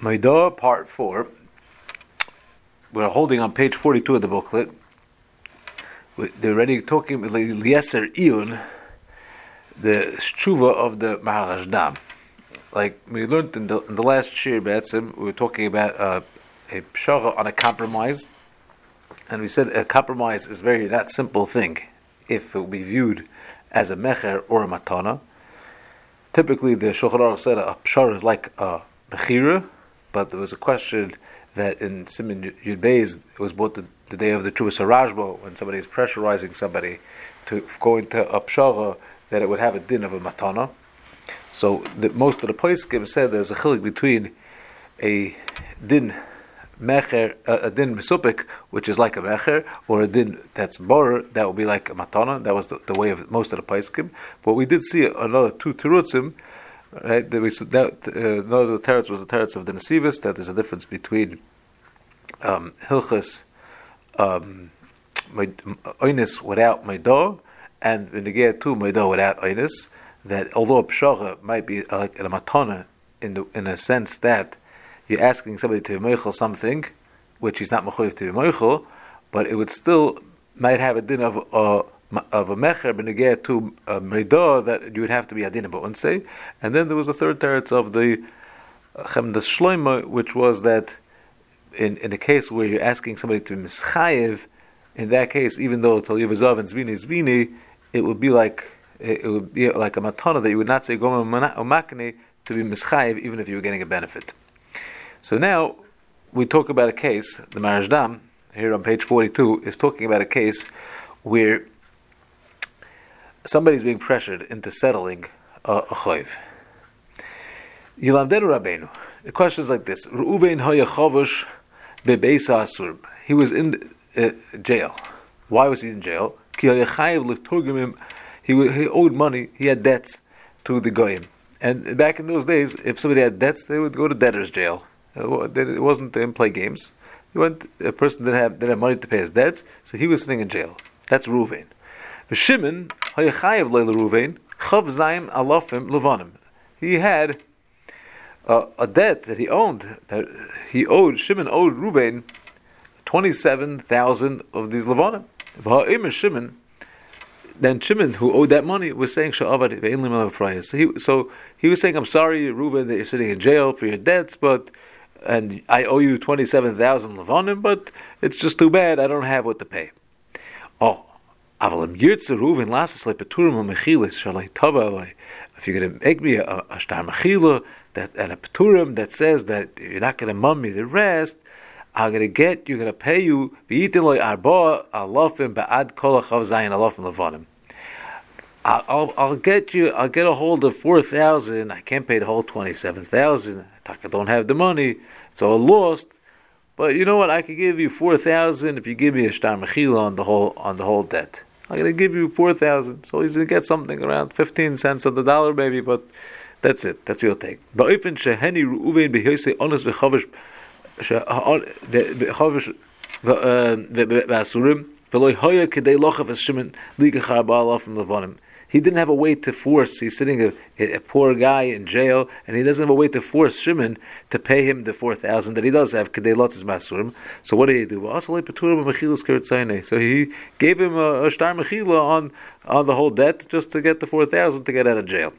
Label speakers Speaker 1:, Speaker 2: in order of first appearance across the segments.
Speaker 1: Maidah, part four. We're holding on page 42 of the booklet. They're already talking with Eliezer Iyun, the shuva of the Maharashdam. Like we learned in the, in the last shir, Betzim, we were talking about uh, a pshara on a compromise, and we said a compromise is very that simple thing if it will be viewed as a mecher or a matana. Typically, the Shulchan said a pshara is like a mechira, but there was a question that in Simon Yud it was both the, the, day of the Trubas Harajbo, when somebody is pressurizing somebody to go into a pshara, that it would have a din of a matana. So the, most of the poskim said there's a chilik between a din mecher, a, a din mesupik, which is like a mecher, or a din that's bor, that would be like a matana. That was the, the way of most of the poskim. But we did see another two terutzim. Right, that, we, that uh, another teretz was the teretz of the nesivis. That there's a difference between um, hilchas um, without maidah and v'negeh to maidah without oinis that although a pshacha might be like a matana in the in a sense that you're asking somebody to be something which he's not mechayiv to be but it would still might have a din of uh, of a mecher benegeh to a meidah that you would have to be adin about say, and then there was a third teretz of the chem the shloima, which was that in in a case where you're asking somebody to be mischayev, in that case, even though tol yivazav and zvini zvini, it would be like it, would be like a matana that you would not say goma umakne to be mischayev even if you were getting a benefit. So now we talk about a case. The Maharashdam here on page forty-two is talking about a case where somebody's being pressured into settling a, a chayv. Yilamdenu Rabbeinu. The question is like this: Reuven hayachavush bebeisa asur. He was in uh, jail. Why was he in jail? He, he owed money, he had debts to the goyim. And back in those days, if somebody had debts, they would go to debtor's jail. It wasn't in play games. He went, a person didn't have, didn't have money to pay his debts, so he was sitting in jail. That's Ruvain. Shimon, Hayachayev Leila Ruvain, Chav Zaim Alofim Levanim. He had a, a, debt that he owned, that he owed, Shimon owed Ruvain 27,000 of these Levanim. Shimon, then Shimon, who owed that money, was saying Sha'avad So he, so he was saying, "I'm sorry, Reuben, that you're sitting in jail for your debts, but and I owe you twenty seven thousand levanim, but it's just too bad. I don't have what to pay." Oh, If you're going to make me a, a star mechila that and a Peturim that says that you're not going to mum me the rest. I'm going to get, you're going to pay you, v'yitin arba alofim ba'ad kol zayin alofim levanim. I'll, I'll get you, I'll get a hold of 4,000, I can't pay the whole 27,000, I don't have the money, it's all lost, but you know what, I could give you 4,000 if you give me a shtar mechila on the whole, on the whole debt. I'm going to give you 4,000. So he's going to get something around 15 cents on the dollar, maybe, but that's it. That's what he'll take. He didn't have a way to force. He's sitting a, a, poor guy in jail, and he doesn't have a way to force Shimon to pay him the four thousand that he does have. masurim. So what did he do? So he gave him a, a star mechila on on the whole debt just to get the four thousand to get out of jail.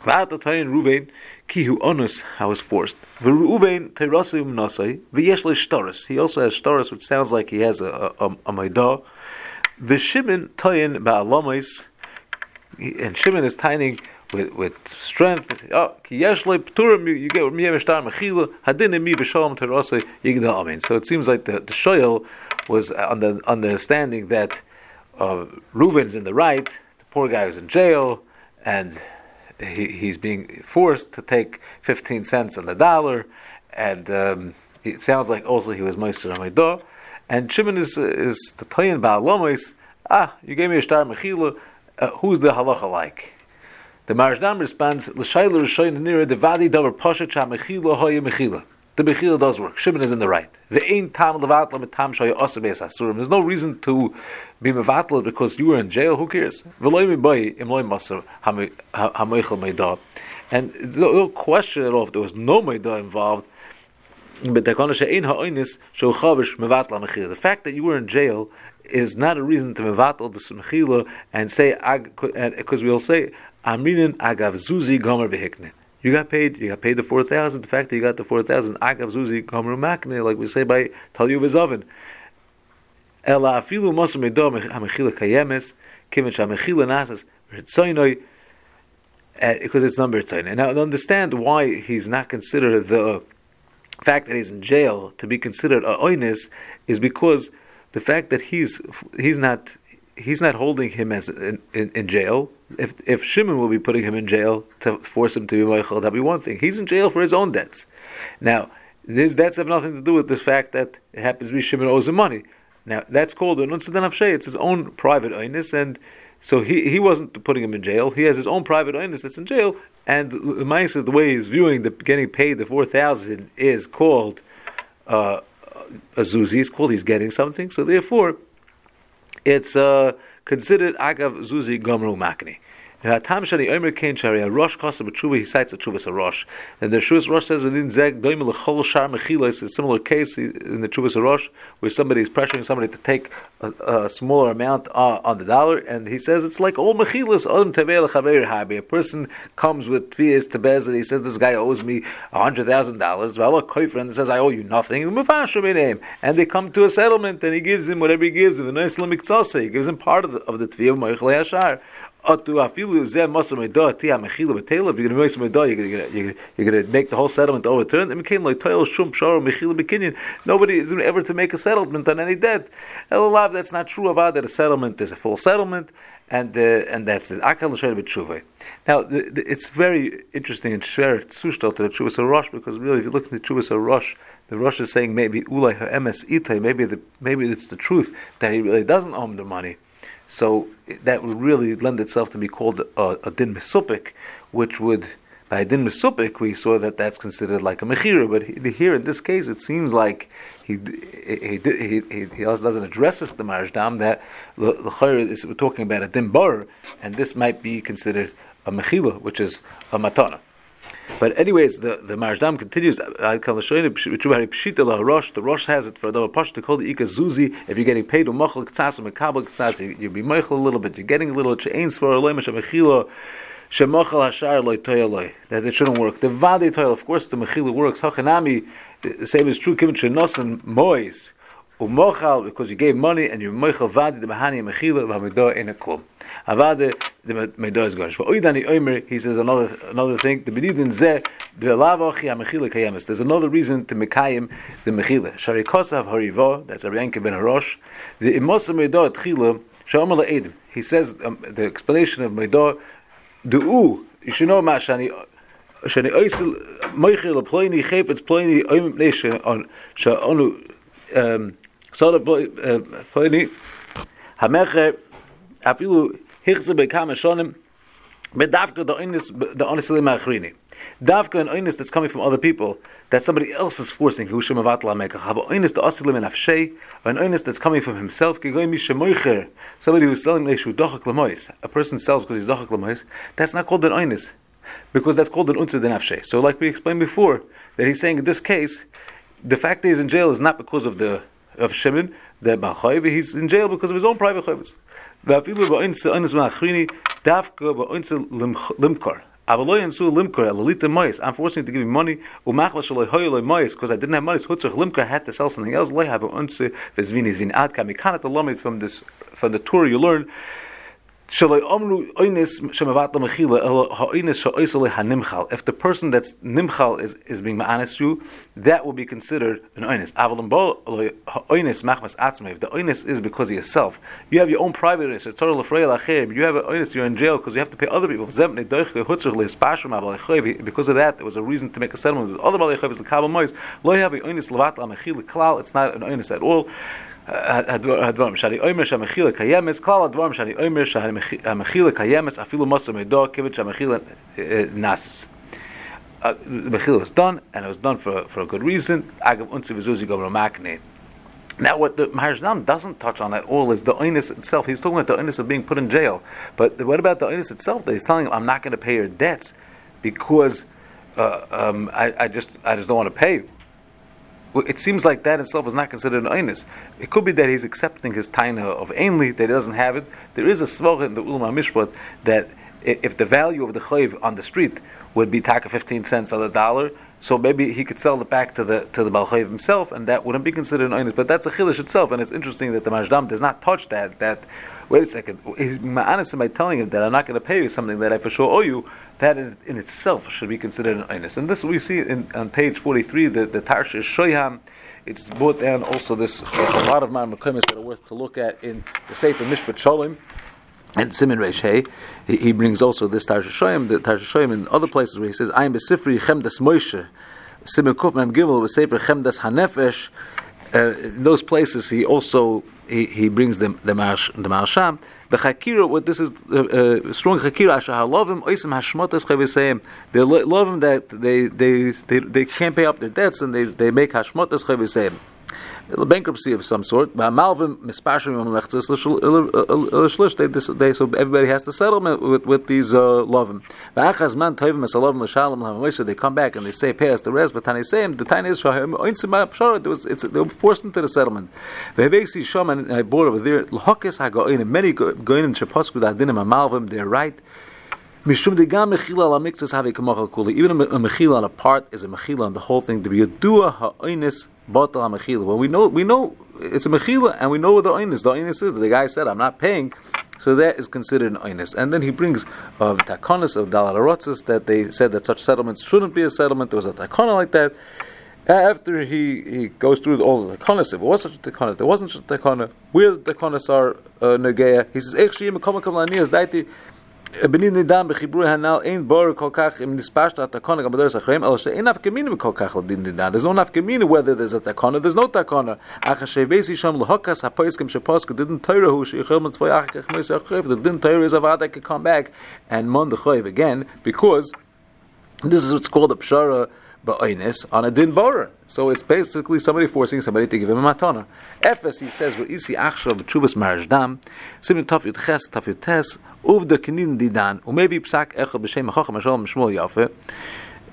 Speaker 1: Ruvain kihu onus how is forced. V'Ruvain teirasim nasai v'yesh shtaris. He also has shtaris, which sounds like he has a a, a maidah. V'Shimon tayin ba'alamais, and Shimon is tying with, with strength. Oh, ki yesh pturim. You get mi shtar mechila hadin mi b'shalom teirasai yigdal amin. So it seems like the the shoyel was on the understanding that uh, in the right. The poor guy was in jail and he, he's being forced to take 15 cents on the dollar, and um, it sounds like also he was Meister Amaidah. And Shimon is, is the Tayin Ba'alamois, ah, you gave me a star Mechila, uh, who's the halacha like? The Maharashdam responds, L'shayla Rishoyin Nira, the Vadi Davar Poshet Shah Mechila Hoya Mechila the Bechila does work. Shimon is in the right. There's no reason to be mevatla because you were in jail. Who cares? And there's no question at all if there was no Meidah involved But The fact that you were in jail is not a reason to mevatel the mechila and say because we'll say amrinin agav zuzi gomer behikne. You got paid. You got paid the four thousand. The fact that you got the four thousand agav zuzi gomer makne, like we say by Talyu v'zavin. Ela afilu mosam edom hamechila kayemes kivin shamechila nasas ritzoinoi because eh, it's number ten. And now understand why he's not considered the fact that he's in jail to be considered a oinis is because the fact that he's he's not he's not holding him as in, in, in, jail. If if Shimon will be putting him in jail to force him to be Michael, that'd be one thing. He's in jail for his own debts. Now, his debts have nothing to do with the fact that it happens to be Shimon owes him money. Now, that's called an It's his own private oinus, and so he, he wasn't putting him in jail. He has his own private oinus that's in jail, and the the way he's viewing the getting paid the four thousand is called uh, a zuzi. It's called he's getting something. So therefore, it's uh, considered agav zuzi gomru makni. Tam shani omer kain shari rosh kosa b'tshuva he cites a tshuva a rosh. And the shuvas rosh says within zeg doim lechol shar mechilas a similar case in the tshuva a rosh where somebody is pressuring somebody to take a, a smaller amount uh, on the dollar, and he says it's like all mechilas on tevel chaver habi. A person comes with tvias to bez and he says this guy owes me a hundred thousand dollars. Well, a koyfriend says I owe you nothing. And they come to a settlement, and he gives him whatever he gives him. He gives him part of the of the afilu If you're going to make the whole settlement bekinyan. Nobody is ever to make a settlement on any debt. That's not true. Avad that a settlement is a full settlement, and uh, and that's it. Akal b'tshuva. Now, the, the, it's very interesting and shver tzushtal to the Chuvas Rosh because really, if you look at the Chuvas Rosh, the Rosh is saying maybe ulay ha'emes itay, maybe the maybe it's the truth that he really doesn't him the money. So that would really lend itself to be called a, a din mesupik, which would by din mesupik we saw that that's considered like a mechira. But here in this case, it seems like he he he, he, he also doesn't address this the Marashdam that the chayr is we're talking about a din bar, and this might be considered a mechila, which is a matana. But anyways, the the Marashdam continues. The Rosh has it for the Pash to call the Ika Zuzi. If you're getting paid umachal ktsas and mekabel ktsas, you'll be meichel a little bit. You're getting a little chains for a loy mechila. Shemachal hashar loy toyaloi. That it shouldn't work. The vadi toyal, of course, the mechila works. Hachanami, the same is true. Kivin shenosan mois umochal because you gave money and you meichel vadi the mahani mechila v'amidah in a klum. Avade the Medo is Gosh. Oidani Omer, he says another another thing. The Benidin Zeh Belavachi Amechila Kayemis. There's another reason to Mekayim the Mechila. Shari Kosav Harivo. That's Rabbi Yanke ben Harosh. The Imosa Medo Tchila Shalom Edim. He says um, the explanation of Medo Du You should know Mashani. שאני אויסל מויכל לפלויני חפץ פלויני אוים פני שאנו סוד פלויני המחר afilu hichse bekam shonim but davka the onus the onus lema davka that's coming from other people that somebody else is forcing who shema vatla meka haba onus the asil min an onus that's coming from himself gegoy mi shemoicher somebody who's selling leshu dochak lemois a person sells because he's dochak lemois that's not called an onus because that's called an unsa den afshay so like we explained before that he's saying in this case the fact that he's in jail is not because of the of Shimon, that Machayev, he's in jail because of his own private chayvus. Va'afilu ba'oinse oinus ma'achrini, dafka ba'oinse limkar. Avaloy and su limkar, alalita mayis. I'm forcing to give me money. Umachla shaloi hoyoloi mayis, because I didn't have money. Hutzach limkar had to sell something else. Loi have ba'oinse, vezvini adka, mikanat alamit from this, from the tour, you learn, if the person that's nimchal is, is being ma'anis to you, that will be considered an oines. If the oines is because of yourself, you have your own private oines. You have an oines, you're in jail because you have to pay other people. Because of that, there was a reason to make a settlement with other It's not an oines at all. הדברים שאני אומר שהמחילה קיימס, כלל הדברים שאני אומר שהמחילה קיימס אפילו מוסר מידו כיוון שהמחילה נאסס. Uh, the mechila was done, and it was done for, for a good reason. Agav unsi v'zuzi gomro makne. Now, what the Maharashdam doesn't touch on at all is the onus itself. He's talking about the onus of being put in jail. But what about the onus itself that he's telling him, I'm not going to pay your debts because uh, um, I, I, just I just don't want to pay you it seems like that itself is not considered an einus. It could be that he's accepting his taina of ainli that he doesn't have it. There is a svara in the ulama mishpat that if the value of the chayv on the street would be taka 15 cents on the dollar, so maybe he could sell it back to the to the balchayv himself, and that wouldn't be considered an einus. But that's a chilish itself, and it's interesting that the Marashdam does not touch that. That wait a second, is he's honest by telling him that I'm not going to pay you something that I for sure owe you. That in, in itself should be considered an einus. And this we see in, on page 43. The the Tarsha Shoyam. It's brought down also this a lot of Ma'amakimis that are worth to look at in the Sefer Mishpat Sholem and Simon Reish Hey, he, brings also this Tarsha Shoyim, the Tarsha Shoyim in other places where he says, "I am besifri chemdas Moshe." Simon Kuf Mem Gimel Besefer Chemdas Hanefesh. Uh, in those places, he also he, he brings the the marsh the marsham. The chakira, what this is uh, uh, strong chakira. Asher halovim oisim hashmotas chavisayim. They love him that they, they they they can't pay up their debts and they they make hashmotas chavisayim bankruptcy of some sort. They so everybody has to settlement with, with these uh, lovim. l'shalom They come back and they say pay us the rest. But tani say the tiny is they were forced into the settlement. And I brought over there many goinim shapasku dadinim malvim. They're right. Mishum degam mechila ala mixes have a kuli. Even a mechila on a part is a mechila on the whole thing. To be a dua ha'oinis batal mechila. Well, we know we know it's a mechila, and we know what the oinis. The oinis is the guy said, "I'm not paying." So that is considered an oinis. And then he brings um, takonis of dalararotzis that they said that such settlements shouldn't be a settlement. There was a takona like that. After he, he goes through all the takonis, if it was such a takona, there wasn't such a takona. Where the takonis are uh, he says, "Ech shiyim kol daiti." בנין נידם בחיבור הנ"ל אין בור כל כך אם נספשת התקונה גם בדרס אחרים, אלא שאין אף כמיני בכל כך לדין נידם. There's no נף כמיני whether there's a תקונה, there's no תקונה. אך השבייסי שם להוקס הפויסקים שפוסקו דין תוירה הוא שיכול מצפוי אחר כך מייסי אחריו, the דין תוירה is about that can come back and mon the choiv again, because this is what's called a pshara ba'oinis on a din borer. So it's basically somebody forcing somebody to give him a matana. Efes, he says, "Ve'isi achshel b'tshuvas Marashdam, simin taf yud ches, taf yud tes, uv de kenin didan, umebi psak echel b'shem hacham ashol mishmol yafe,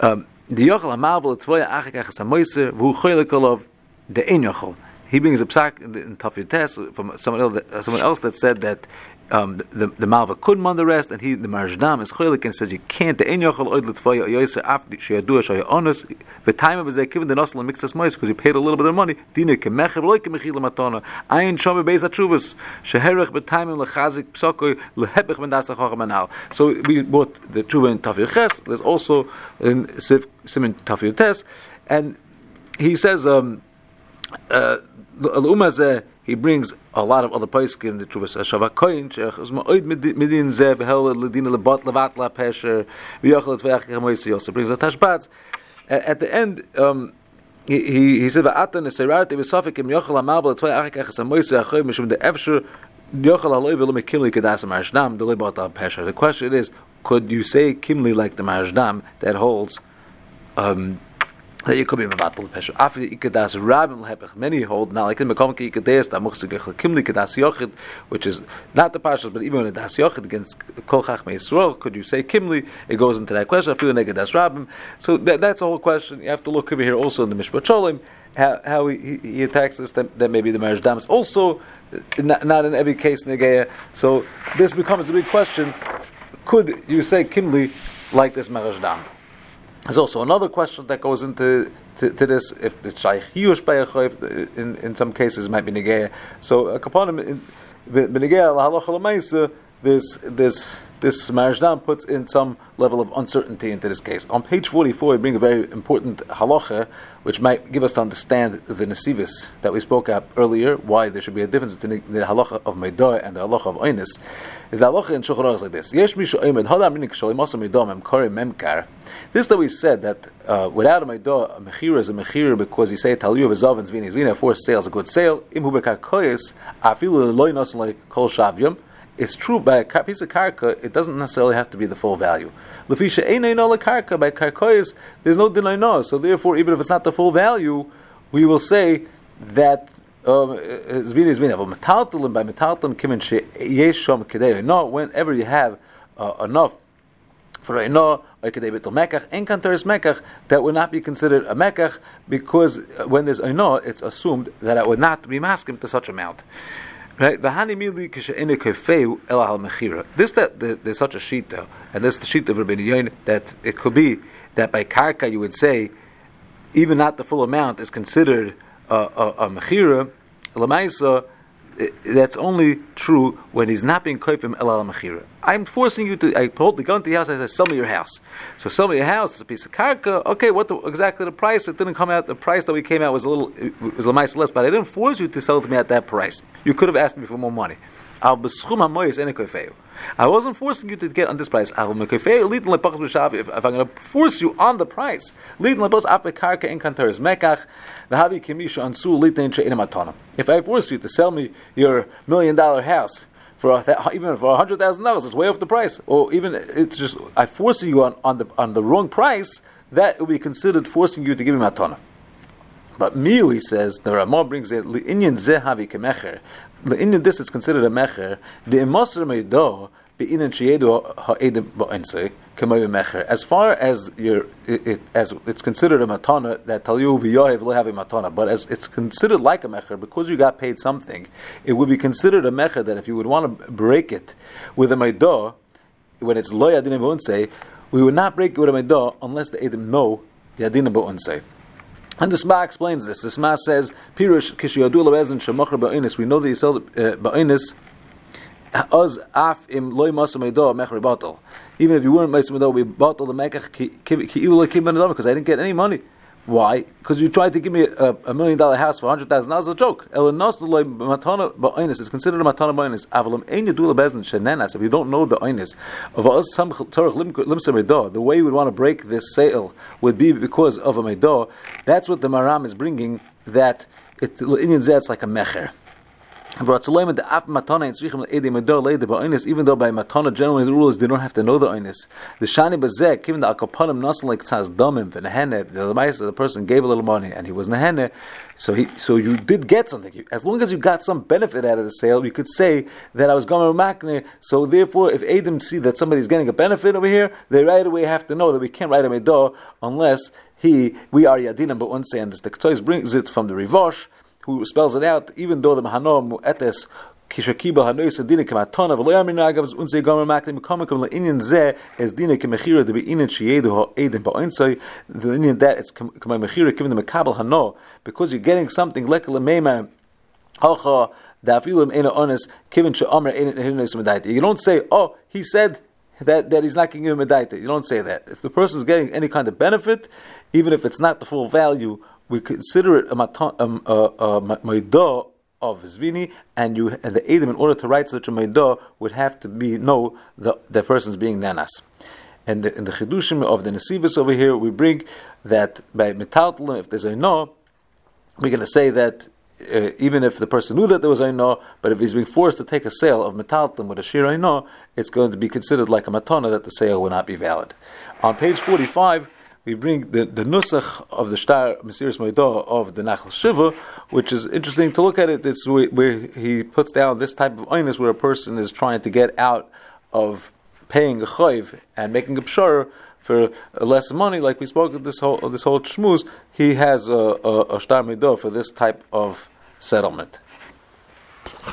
Speaker 1: um, the yochel ha'marvel tvoya achik achas ha'moiser, v'hu choylik olav, de ein yochel. He brings a psak in Taf Yud Tes from someone else, someone else that said that um, the, the Malva couldn't on the rest, and he the Marashdam is cholik and says you can't. The Einyochel oid l'tfaya yoyse after sheyadua sheyonus. The time of his given the nosel mixes mois because he paid a little bit of money. Dina kemecher loy kemechil matona. Ayin shome beis atshuvas sheherech b'taimim lechazik psokoy lehepech ben dasa manal. So we bought the tshuva in Tafir Ches. There's also in Simon Tafir Tes, and he says. Um, uh, he brings a lot of other poskim the Shech is ma'oid midin zeh behel lebat levat la pesher brings a tashbatz at the end um, he, he, he said va'ata neserarti v'safik im yochel achoy mishum de yochel aloy de lebat la pesher. The question is could you say kimli like the marashdam that holds um, that you could be mevatel pesha. After ikadas rabim lehepech, many hold now like in mekom ki ikadas da muchsig kimli kadas yochid, which is not the pashas, but even when a das yochid against kol chachmei Yisrael, could you say kimli? It goes into that question. After the das rabim, so that, that's the whole question. You have to look over here also in the mishpat cholim how, how he, he, attacks this. That, that maybe the Marashdam also not, not in every case negeya. So this becomes a big question. Could you say kimli like this Marashdam? There's also another question that goes into to, to this. If the shaykh yush by uh, in in some cases might be negeya. So a kaponim in negeya halacha this this this Marashdam puts in some level of uncertainty into this case. On page 44, we bring a very important halacha, which might give us to understand the nesivis that we spoke about earlier, why there should be a difference between the halacha of Meidah and the halacha of Oinis. Is the halacha in Shulchan is like this. Yesh mishu oimed, hadam rinik shalim asa Meidah memkari memkar. This that we said that uh, without a Meidah, a mechira is a mechira because you say taliyu v'zav and zvini, zvini, forced sale is a good sale. Im hu bekar koyes, afilu loy nasan loy kol shavyum, it's true by a piece of karka, it doesn't necessarily have to be the full value. Lefisha no karka by karkois, there's no no. So therefore, even if it's not the full value, we will say that um, zvina is zvina. Metaltalim by metaltalim. No, whenever you have uh, enough for Kantaris Mekach, that would not be considered a Mekach because when there's Eino, it's assumed that it would not be masking to such amount. Right? This that there's such a sheet though, and this is the sheet of Rabbi Yoin that it could be that by karka you would say even not the full amount is considered a, a, a mechira. That's only true when he's not being koifim el al mechira. I'm forcing you to. I told the gun to the house. I said, "Sell me your house." So sell me your house. It's a piece of karka. Okay, what the, exactly the price? It didn't come out. The price that we came out was a little it was a less, but I didn't force you to sell it to me at that price. You could have asked me for more money. I wasn't forcing you to get on this price. If, I'm going to force you on the price, if I force you to sell me your million dollar house for a, even for hundred thousand dollars, it's way off the price. Or even it's just I force you on, on the on the wrong price. That will be considered forcing you to give me matana. But Miu, he says, the Ramah brings it, Inyan zehavi kemecher. In this, it's considered a mecher. The imasr meido. As far as your, it, it, as it's considered a matana that taliu v'yohev will have a matana, but as it's considered like a mecher because you got paid something, it would be considered a mecher that if you would want to break it with a meido, when it's lo yadinim ba'inse, we would not break it with a meido unless the edim know yadinim ba'inse. And the Sma explains this. The Sma says, Pirush kishiyadu lebezin shemachar ba'inis. We know that sell uh, ba'inis az af im loy mechri batal. Even if you weren't masamedo, we batal the mekach ki ilu lekim because I didn't get any money. Why? Because you tried to give me a, a million dollar house for a hundred thousand dollars. A joke. is considered a matana ba'onis. If you don't know the limsa the way you would want to break this sale would be because of a medah. That's what the maram is bringing. That it it's like a mecher. Even though by matana generally the rule is they don't have to know the oinis. The shani bazek, given the akapanim nasan like tzaz domim v'nehene, the the person gave a little money and he was nehene, so he so you did get something. As long as you got some benefit out of the sale, you could say that I was to makne. So therefore, if Adam see that somebody's getting a benefit over here, they right away have to know that we can't write a medah unless he we are yadinim. But say and this the brings it from the Rivosh who spells it out, even though the Mahano Mu'etes kishakiba hanois adina kematona v'lo yamin agav unzei gomer makne mikomer kem le'inyan zeh as dina kemechira to be inan sheyedu ha'edin ba'oinsoi the inyan that it's kemay mechira given the mekabel hano because you're getting something like le'meimar hacha dafilim ena onis kivin she'omer ena hinois medaita you don't say oh he said that, that he's not going to give him a daita. You don't say that. If the person is getting any kind of benefit, even if it's not the full value, we consider it a, a of Zvini, and you and the Edom, in order to write such a Meidah, would have to be know the, the person's being Nanas. And the, in the Chidushim of the Nesivus over here, we bring that by Metaltalim, if there's a no, we're going to say that uh, even if the person knew that there was a no, but if he's being forced to take a sale of metalton with a shir no, it's going to be considered like a matana that the sale will not be valid. On page 45, we bring the, the nusach of the Shtar Mesiris Moedah of the Nachalas Shiva, which is interesting to look at it. It's where, where he puts down this type of oinus where a person is trying to get out of paying a chayv and making a pshar for less money, like we spoke of this whole this whole shmuz, he has a, a, a shtar for this type of settlement.